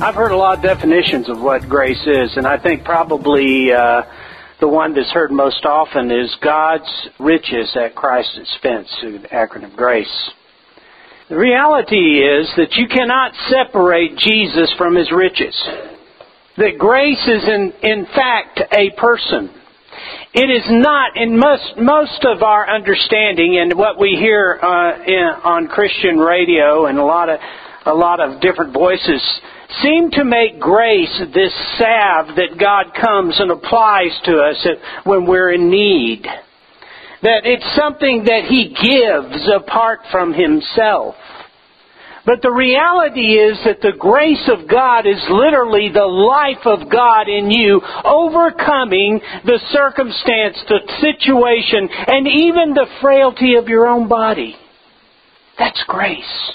I've heard a lot of definitions of what grace is, and I think probably uh, the one that's heard most often is God's riches at Christ's expense, the acronym GRACE. The reality is that you cannot separate Jesus from his riches. That grace is in, in fact a person. It is not in most most of our understanding and what we hear uh, in, on Christian radio and a lot of a lot of different voices seem to make grace this salve that God comes and applies to us when we're in need. That it's something that He gives apart from Himself. But the reality is that the grace of God is literally the life of God in you, overcoming the circumstance, the situation, and even the frailty of your own body. That's grace.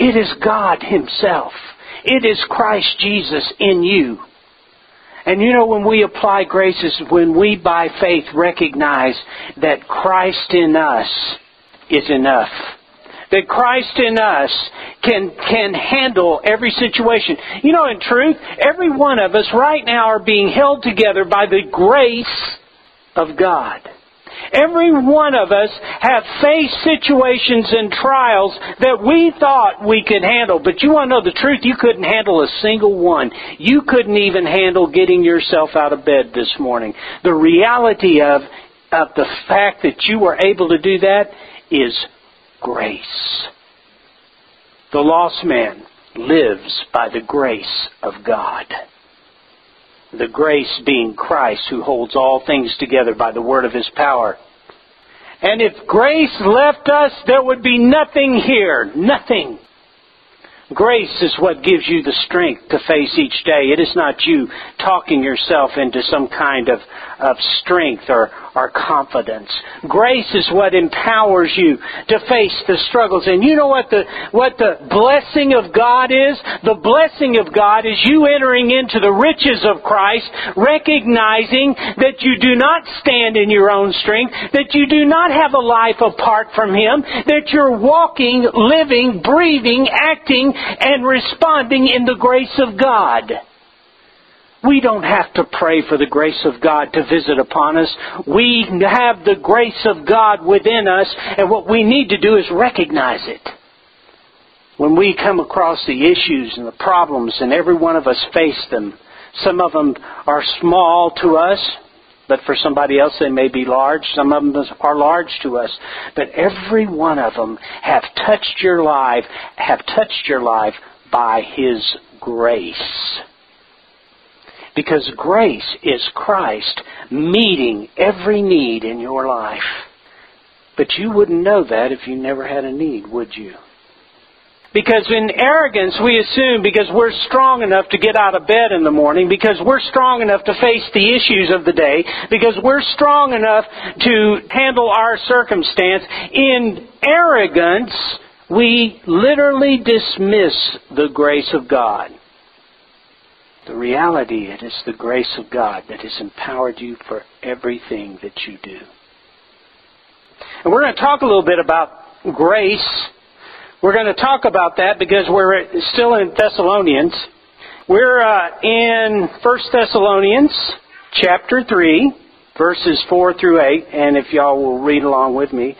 It is God Himself. It is Christ Jesus in you. And you know, when we apply grace is when we by faith recognize that Christ in us is enough. That Christ in us can, can handle every situation. You know, in truth, every one of us right now are being held together by the grace of God. Every one of us have faced situations and trials that we thought we could handle. But you want to know the truth? You couldn't handle a single one. You couldn't even handle getting yourself out of bed this morning. The reality of, of the fact that you were able to do that is grace. The lost man lives by the grace of God the grace being Christ who holds all things together by the word of his power. And if grace left us, there would be nothing here. Nothing. Grace is what gives you the strength to face each day. It is not you talking yourself into some kind of, of strength or, or confidence. Grace is what empowers you to face the struggles. And you know what the, what the blessing of God is? The blessing of God is you entering into the riches of Christ, recognizing that you do not stand in your own strength, that you do not have a life apart from Him, that you're walking, living, breathing, acting, and responding in the grace of God. We don't have to pray for the grace of God to visit upon us. We have the grace of God within us, and what we need to do is recognize it. When we come across the issues and the problems, and every one of us face them, some of them are small to us, but for somebody else they may be large. Some of them are large to us. But every one of them have touched your life, have touched your life by His grace. Because grace is Christ meeting every need in your life. But you wouldn't know that if you never had a need, would you? Because in arrogance, we assume because we're strong enough to get out of bed in the morning, because we're strong enough to face the issues of the day, because we're strong enough to handle our circumstance, in arrogance, we literally dismiss the grace of God. The reality it is the grace of God that has empowered you for everything that you do. And we're going to talk a little bit about grace. We're going to talk about that because we're still in Thessalonians. We're uh, in 1 Thessalonians chapter 3, verses 4 through 8, and if y'all will read along with me.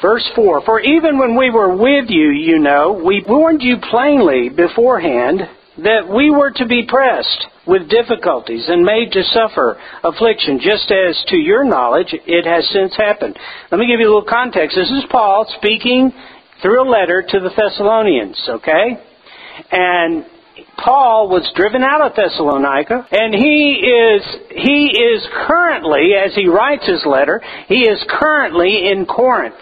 Verse 4 For even when we were with you, you know, we warned you plainly beforehand that we were to be pressed with difficulties and made to suffer affliction, just as to your knowledge it has since happened. Let me give you a little context. This is Paul speaking through a letter to the Thessalonians, okay? And Paul was driven out of Thessalonica, and he is he is currently, as he writes his letter, he is currently in Corinth.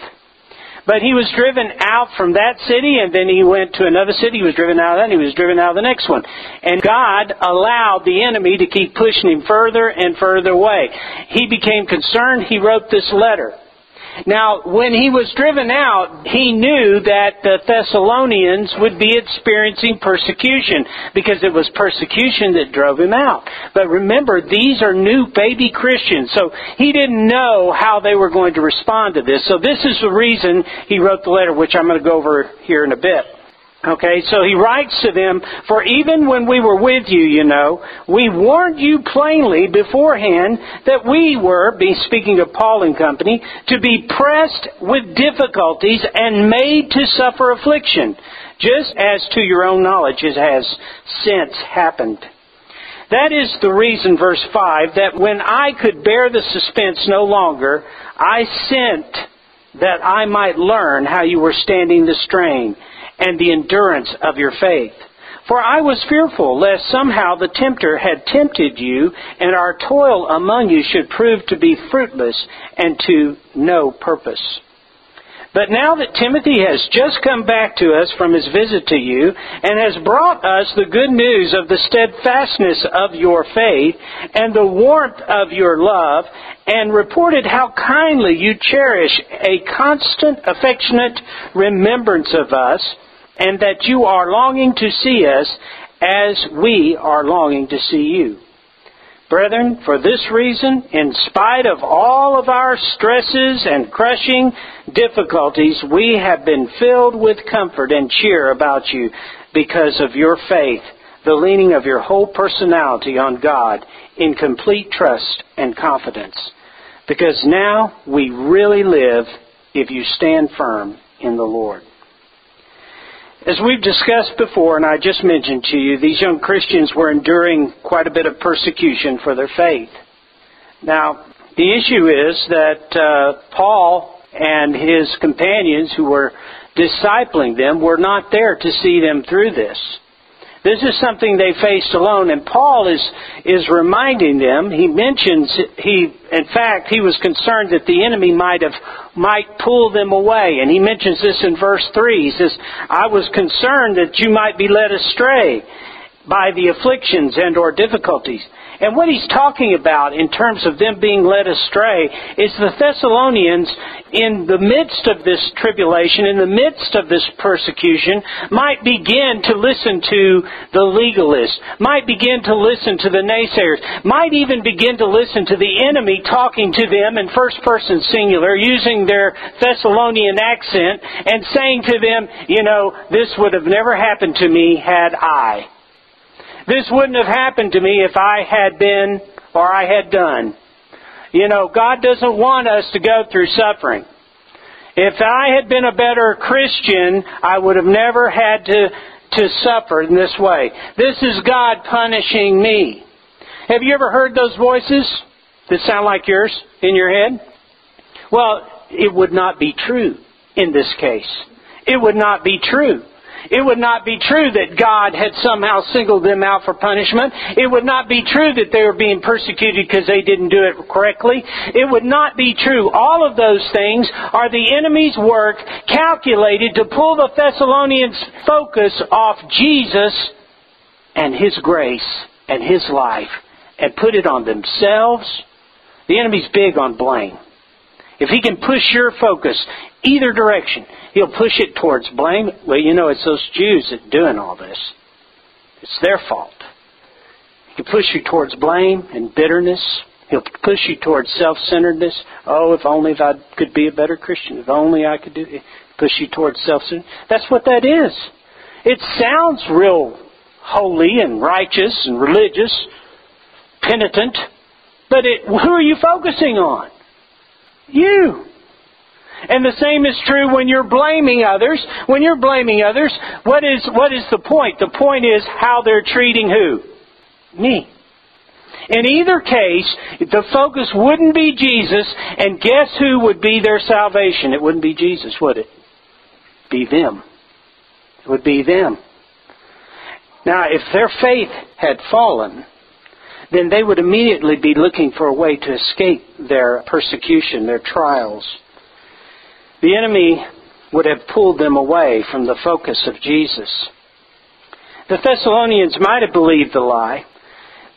But he was driven out from that city, and then he went to another city. He was driven out of that, and he was driven out of the next one. And God allowed the enemy to keep pushing him further and further away. He became concerned. He wrote this letter. Now, when he was driven out, he knew that the Thessalonians would be experiencing persecution because it was persecution that drove him out. But remember, these are new baby Christians, so he didn't know how they were going to respond to this. So this is the reason he wrote the letter, which I'm going to go over here in a bit. Okay, so he writes to them, For even when we were with you, you know, we warned you plainly beforehand that we were, be speaking of Paul and company, to be pressed with difficulties and made to suffer affliction, just as to your own knowledge it has since happened. That is the reason, verse 5, that when I could bear the suspense no longer, I sent that I might learn how you were standing the strain and the endurance of your faith. For I was fearful lest somehow the tempter had tempted you, and our toil among you should prove to be fruitless and to no purpose. But now that Timothy has just come back to us from his visit to you and has brought us the good news of the steadfastness of your faith and the warmth of your love and reported how kindly you cherish a constant affectionate remembrance of us and that you are longing to see us as we are longing to see you. Brethren, for this reason, in spite of all of our stresses and crushing difficulties, we have been filled with comfort and cheer about you because of your faith, the leaning of your whole personality on God in complete trust and confidence. Because now we really live if you stand firm in the Lord. As we've discussed before, and I just mentioned to you, these young Christians were enduring quite a bit of persecution for their faith. Now, the issue is that uh, Paul and his companions who were discipling them were not there to see them through this. This is something they faced alone, and Paul is is reminding them. He mentions he, in fact, he was concerned that the enemy might have might pull them away, and he mentions this in verse three. He says, "I was concerned that you might be led astray by the afflictions and or difficulties." And what he's talking about in terms of them being led astray is the Thessalonians, in the midst of this tribulation, in the midst of this persecution, might begin to listen to the legalists, might begin to listen to the naysayers, might even begin to listen to the enemy talking to them in first person singular, using their Thessalonian accent, and saying to them, you know, this would have never happened to me had I. This wouldn't have happened to me if I had been or I had done. You know, God doesn't want us to go through suffering. If I had been a better Christian, I would have never had to, to suffer in this way. This is God punishing me. Have you ever heard those voices that sound like yours in your head? Well, it would not be true in this case. It would not be true. It would not be true that God had somehow singled them out for punishment. It would not be true that they were being persecuted because they didn't do it correctly. It would not be true. All of those things are the enemy's work calculated to pull the Thessalonians' focus off Jesus and His grace and His life and put it on themselves. The enemy's big on blame. If he can push your focus either direction, he'll push it towards blame. Well, you know, it's those Jews that doing all this. It's their fault. He can push you towards blame and bitterness. He'll push you towards self-centeredness. Oh, if only if I could be a better Christian. If only I could do it. push you towards self centered. That's what that is. It sounds real holy and righteous and religious, penitent, but it, who are you focusing on? You. And the same is true when you're blaming others. When you're blaming others, what is, what is the point? The point is how they're treating who? Me. In either case, the focus wouldn't be Jesus, and guess who would be their salvation? It wouldn't be Jesus, would it? Be them. It would be them. Now, if their faith had fallen, then they would immediately be looking for a way to escape their persecution, their trials. The enemy would have pulled them away from the focus of Jesus. The Thessalonians might have believed the lie,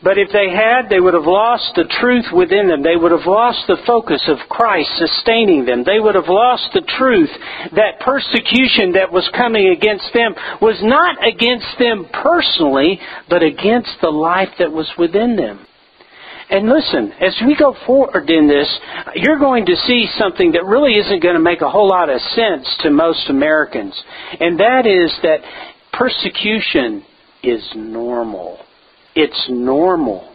but if they had, they would have lost the truth within them. They would have lost the focus of Christ sustaining them. They would have lost the truth that persecution that was coming against them was not against them personally, but against the life that was within them. And listen, as we go forward in this, you're going to see something that really isn't going to make a whole lot of sense to most Americans. And that is that persecution is normal. It's normal.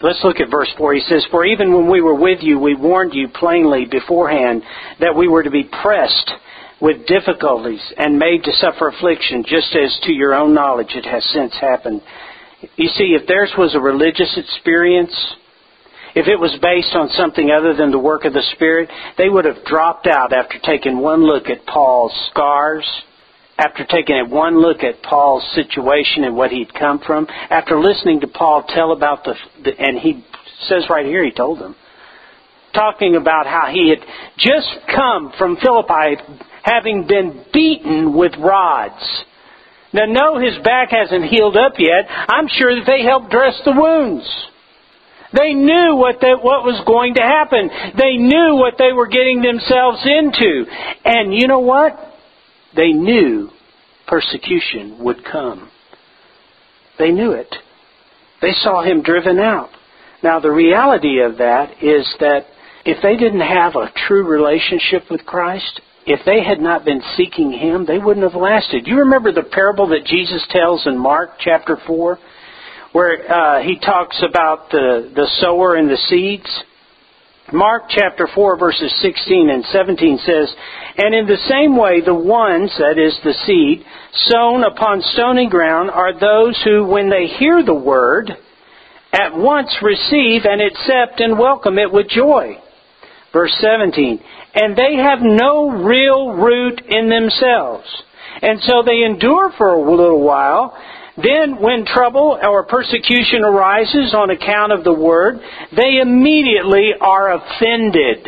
Let's look at verse 4. He says, For even when we were with you, we warned you plainly beforehand that we were to be pressed with difficulties and made to suffer affliction, just as to your own knowledge it has since happened. You see, if theirs was a religious experience, if it was based on something other than the work of the Spirit, they would have dropped out after taking one look at Paul's scars after taking one look at Paul's situation and what he'd come from, after listening to Paul tell about the, the and he says right here, he told them, talking about how he had just come from Philippi having been beaten with rods. Now, no, his back hasn't healed up yet. I'm sure that they helped dress the wounds. They knew what that, what was going to happen. They knew what they were getting themselves into. And you know what? They knew persecution would come. They knew it. They saw him driven out. Now, the reality of that is that if they didn't have a true relationship with Christ, if they had not been seeking Him, they wouldn't have lasted. You remember the parable that Jesus tells in Mark chapter 4, where uh, He talks about the, the sower and the seeds? Mark chapter 4 verses 16 and 17 says, And in the same way the ones, that is the seed, sown upon stony ground are those who, when they hear the word, at once receive and accept and welcome it with joy. Verse 17, And they have no real root in themselves. And so they endure for a little while, then, when trouble or persecution arises on account of the word, they immediately are offended,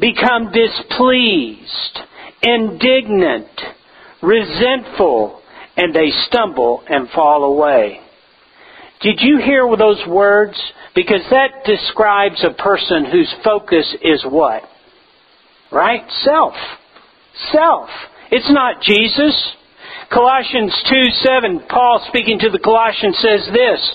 become displeased, indignant, resentful, and they stumble and fall away. Did you hear those words? Because that describes a person whose focus is what? Right? Self. Self. It's not Jesus. Colossians 2 7, Paul speaking to the Colossians says this.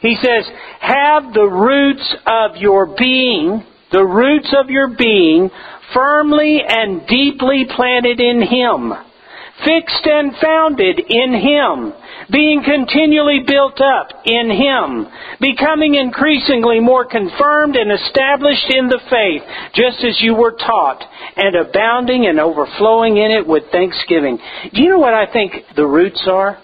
He says, Have the roots of your being, the roots of your being, firmly and deeply planted in Him fixed and founded in Him, being continually built up in Him, becoming increasingly more confirmed and established in the faith, just as you were taught, and abounding and overflowing in it with thanksgiving. Do you know what I think the roots are?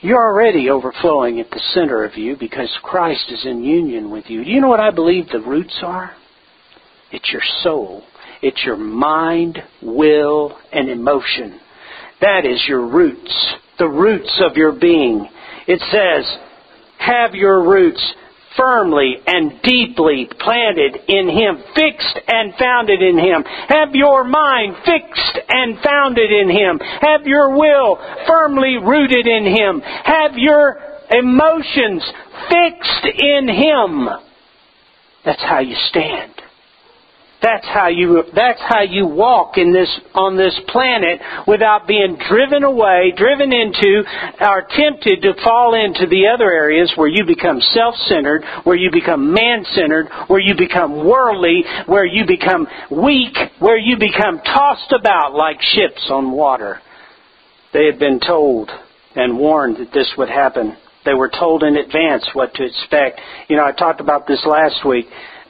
You're already overflowing at the center of you because Christ is in union with you. Do you know what I believe the roots are? It's your soul. It's your mind, will, and emotion. That is your roots, the roots of your being. It says, have your roots firmly and deeply planted in Him, fixed and founded in Him. Have your mind fixed and founded in Him. Have your will firmly rooted in Him. Have your emotions fixed in Him. That's how you stand. That's how you that's how you walk in this on this planet without being driven away, driven into or tempted to fall into the other areas where you become self-centered, where you become man-centered, where you become worldly, where you become weak, where you become tossed about like ships on water. They had been told and warned that this would happen. They were told in advance what to expect. You know, I talked about this last week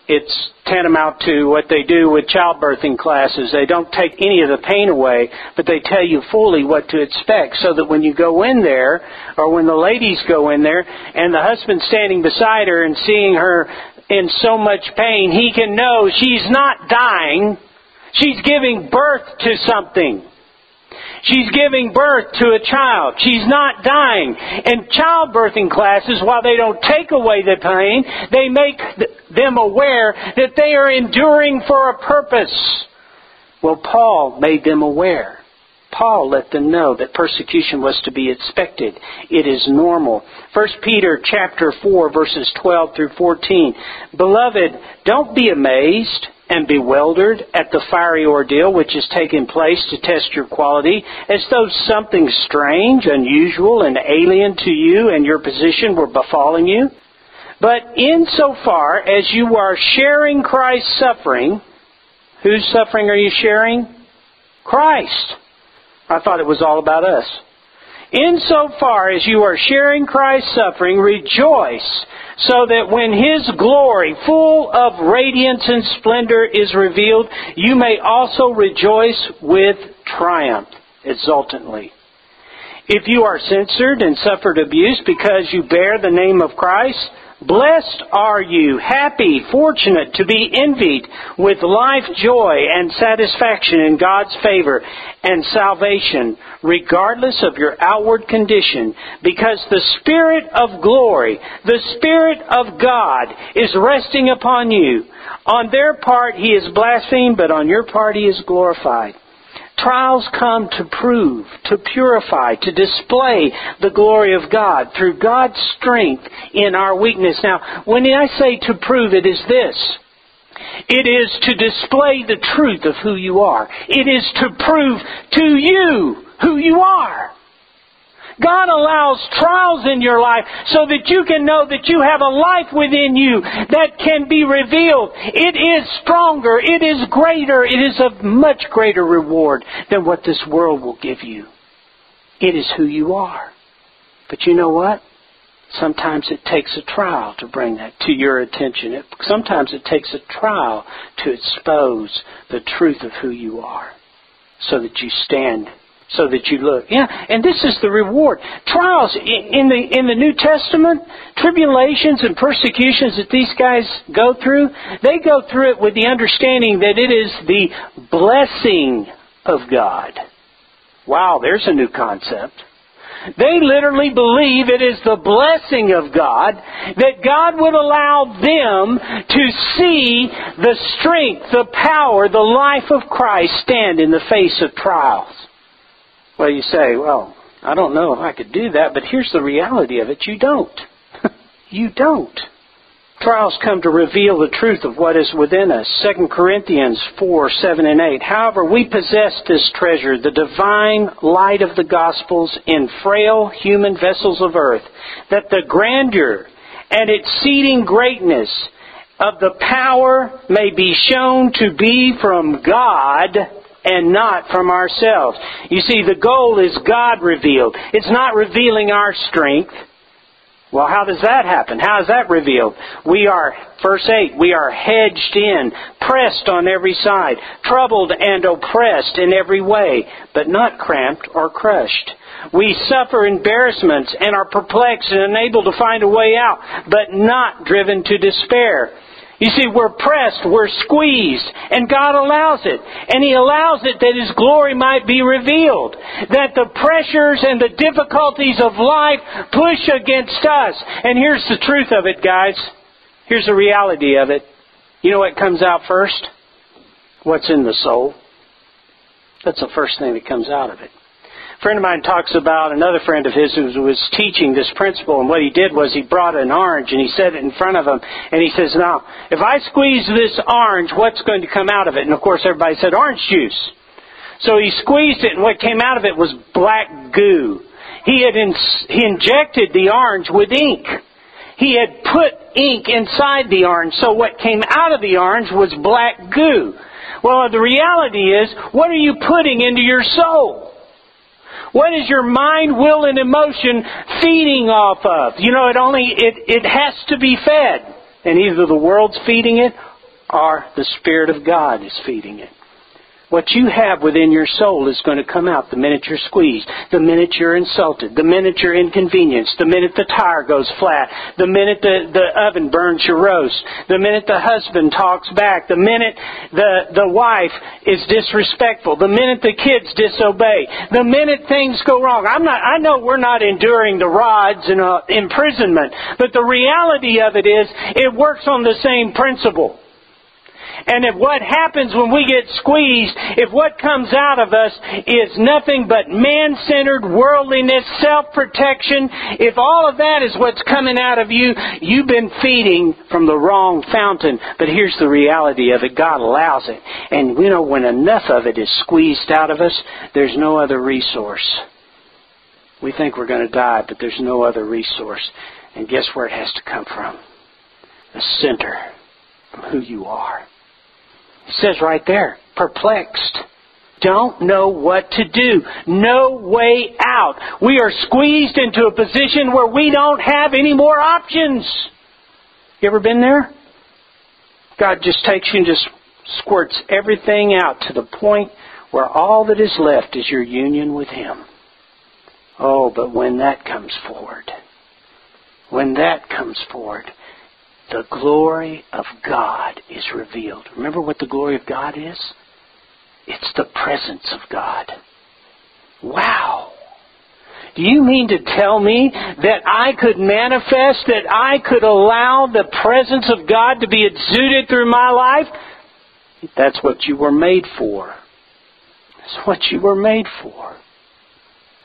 it's tantamount to what they do with childbirthing classes. They don't take any of the pain away, but they tell you fully what to expect so that when you go in there, or when the ladies go in there, and the husband's standing beside her and seeing her in so much pain, he can know she's not dying. She's giving birth to something. She's giving birth to a child. She's not dying. And childbirthing classes, while they don't take away the pain, they make them aware that they are enduring for a purpose. Well, Paul made them aware. Paul let them know that persecution was to be expected. It is normal. 1 Peter chapter 4 verses 12 through 14. Beloved, don't be amazed and bewildered at the fiery ordeal which has taken place to test your quality, as though something strange, unusual, and alien to you and your position were befalling you. But insofar as you are sharing Christ's suffering, whose suffering are you sharing? Christ. I thought it was all about us. Insofar as you are sharing Christ's suffering, rejoice, so that when His glory, full of radiance and splendor, is revealed, you may also rejoice with triumph, exultantly. If you are censored and suffered abuse because you bear the name of Christ, Blessed are you, happy, fortunate to be envied with life joy and satisfaction in God's favor and salvation, regardless of your outward condition, because the Spirit of glory, the Spirit of God, is resting upon you. On their part he is blasphemed, but on your part he is glorified. Trials come to prove, to purify, to display the glory of God through God's strength in our weakness. Now, when I say to prove, it is this. It is to display the truth of who you are. It is to prove to you who you are. God allows trials in your life so that you can know that you have a life within you that can be revealed. It is stronger. It is greater. It is of much greater reward than what this world will give you. It is who you are. But you know what? Sometimes it takes a trial to bring that to your attention. It, sometimes it takes a trial to expose the truth of who you are so that you stand so that you look. Yeah, and this is the reward. Trials in the in the New Testament, tribulations and persecutions that these guys go through, they go through it with the understanding that it is the blessing of God. Wow, there's a new concept. They literally believe it is the blessing of God that God would allow them to see the strength, the power, the life of Christ stand in the face of trials. Well, you say, well, I don't know if I could do that, but here's the reality of it. You don't. you don't. Trials come to reveal the truth of what is within us. 2 Corinthians 4, 7 and 8. However, we possess this treasure, the divine light of the Gospels, in frail human vessels of earth, that the grandeur and exceeding greatness of the power may be shown to be from God and not from ourselves. You see, the goal is God revealed. It's not revealing our strength. Well, how does that happen? How is that revealed? We are, verse 8, we are hedged in, pressed on every side, troubled and oppressed in every way, but not cramped or crushed. We suffer embarrassments and are perplexed and unable to find a way out, but not driven to despair. You see, we're pressed, we're squeezed, and God allows it. And He allows it that His glory might be revealed. That the pressures and the difficulties of life push against us. And here's the truth of it, guys. Here's the reality of it. You know what comes out first? What's in the soul. That's the first thing that comes out of it. A friend of mine talks about another friend of his who was teaching this principle, and what he did was he brought an orange and he set it in front of him, and he says, Now, if I squeeze this orange, what's going to come out of it? And of course, everybody said, Orange juice. So he squeezed it, and what came out of it was black goo. He had in- he injected the orange with ink. He had put ink inside the orange, so what came out of the orange was black goo. Well, the reality is, what are you putting into your soul? What is your mind, will, and emotion feeding off of? You know, it only it, it has to be fed. And either the world's feeding it or the Spirit of God is feeding it. What you have within your soul is going to come out the minute you're squeezed, the minute you're insulted, the minute you're inconvenienced, the minute the tire goes flat, the minute the, the oven burns your roast, the minute the husband talks back, the minute the, the wife is disrespectful, the minute the kids disobey, the minute things go wrong. I'm not, I know we're not enduring the rods and uh, imprisonment, but the reality of it is it works on the same principle. And if what happens when we get squeezed, if what comes out of us is nothing but man centered worldliness, self protection, if all of that is what's coming out of you, you've been feeding from the wrong fountain. But here's the reality of it God allows it. And you know, when enough of it is squeezed out of us, there's no other resource. We think we're going to die, but there's no other resource. And guess where it has to come from? The center from who you are. It says right there, perplexed. Don't know what to do. No way out. We are squeezed into a position where we don't have any more options. You ever been there? God just takes you and just squirts everything out to the point where all that is left is your union with Him. Oh, but when that comes forward, when that comes forward, the glory of God is revealed. Remember what the glory of God is? It's the presence of God. Wow. Do you mean to tell me that I could manifest, that I could allow the presence of God to be exuded through my life? That's what you were made for. That's what you were made for.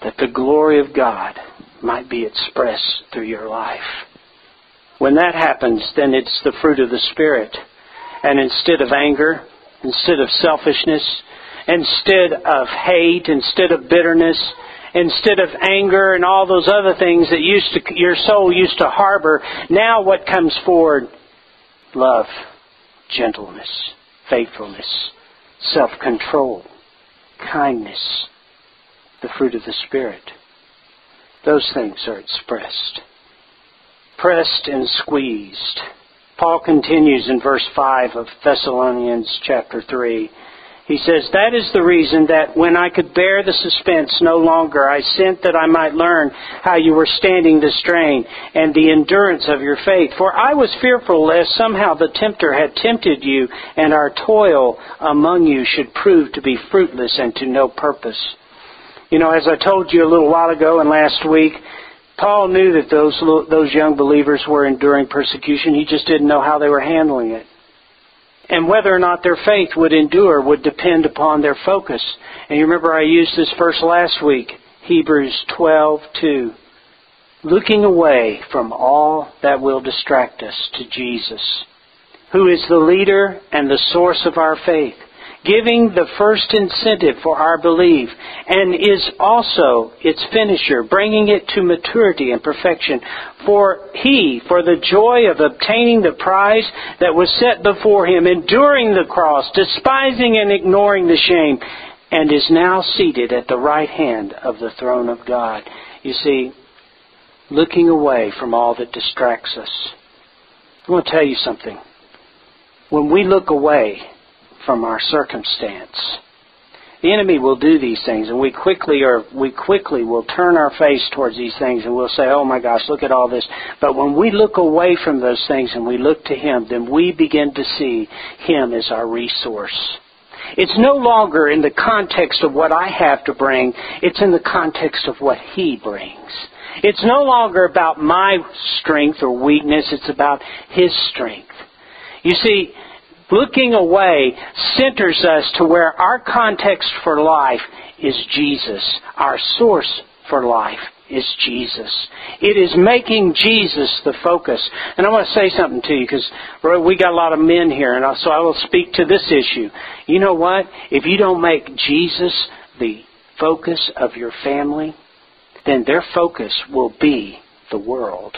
That the glory of God might be expressed through your life. When that happens, then it's the fruit of the Spirit. And instead of anger, instead of selfishness, instead of hate, instead of bitterness, instead of anger and all those other things that used to, your soul used to harbor, now what comes forward? Love, gentleness, faithfulness, self-control, kindness, the fruit of the Spirit. Those things are expressed pressed and squeezed. Paul continues in verse 5 of Thessalonians chapter 3. He says, That is the reason that when I could bear the suspense no longer, I sent that I might learn how you were standing the strain and the endurance of your faith. For I was fearful lest somehow the tempter had tempted you and our toil among you should prove to be fruitless and to no purpose. You know, as I told you a little while ago and last week, Paul knew that those, those young believers were enduring persecution. He just didn't know how they were handling it. And whether or not their faith would endure would depend upon their focus. And you remember I used this verse last week, Hebrews 12:2. Looking away from all that will distract us to Jesus, who is the leader and the source of our faith giving the first incentive for our belief, and is also its finisher, bringing it to maturity and perfection. For he, for the joy of obtaining the prize that was set before him, enduring the cross, despising and ignoring the shame, and is now seated at the right hand of the throne of God. You see, looking away from all that distracts us. I want to tell you something. When we look away, from our circumstance. The enemy will do these things, and we quickly or we quickly will turn our face towards these things, and we'll say, "Oh my gosh, look at all this." But when we look away from those things and we look to Him, then we begin to see Him as our resource. It's no longer in the context of what I have to bring; it's in the context of what He brings. It's no longer about my strength or weakness; it's about His strength. You see, Looking away centers us to where our context for life is Jesus. Our source for life is Jesus. It is making Jesus the focus. And I want to say something to you because we got a lot of men here, and so I will speak to this issue. You know what? If you don't make Jesus the focus of your family, then their focus will be the world.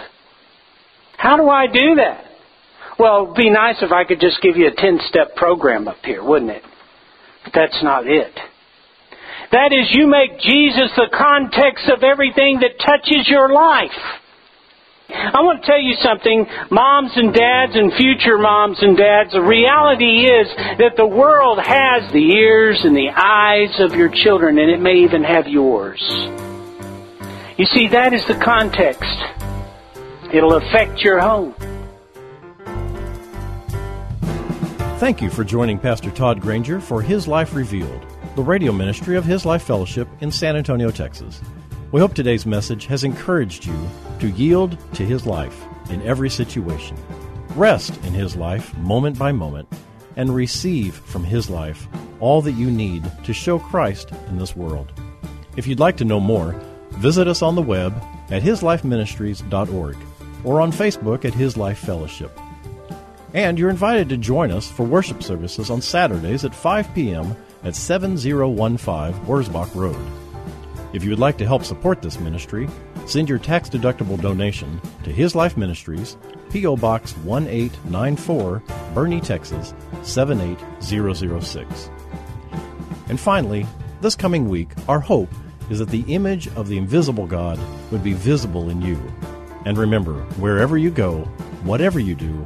How do I do that? Well, it'd be nice if I could just give you a 10 step program up here, wouldn't it? But that's not it. That is, you make Jesus the context of everything that touches your life. I want to tell you something, moms and dads and future moms and dads. The reality is that the world has the ears and the eyes of your children, and it may even have yours. You see, that is the context. It'll affect your home. Thank you for joining Pastor Todd Granger for His Life Revealed the radio ministry of His Life Fellowship in San Antonio, Texas. We hope today's message has encouraged you to yield to His life in every situation, rest in His life moment by moment, and receive from His life all that you need to show Christ in this world. If you'd like to know more, visit us on the web at hislifeministries.org or on Facebook at His Life Fellowship. And you're invited to join us for worship services on Saturdays at 5 p.m at 7015 Wurzbach Road. If you would like to help support this ministry, send your tax deductible donation to His Life Ministries, P.O. Box 1894, Boerne, Texas 78006. And finally, this coming week, our hope is that the image of the invisible God would be visible in you. And remember, wherever you go, whatever you do,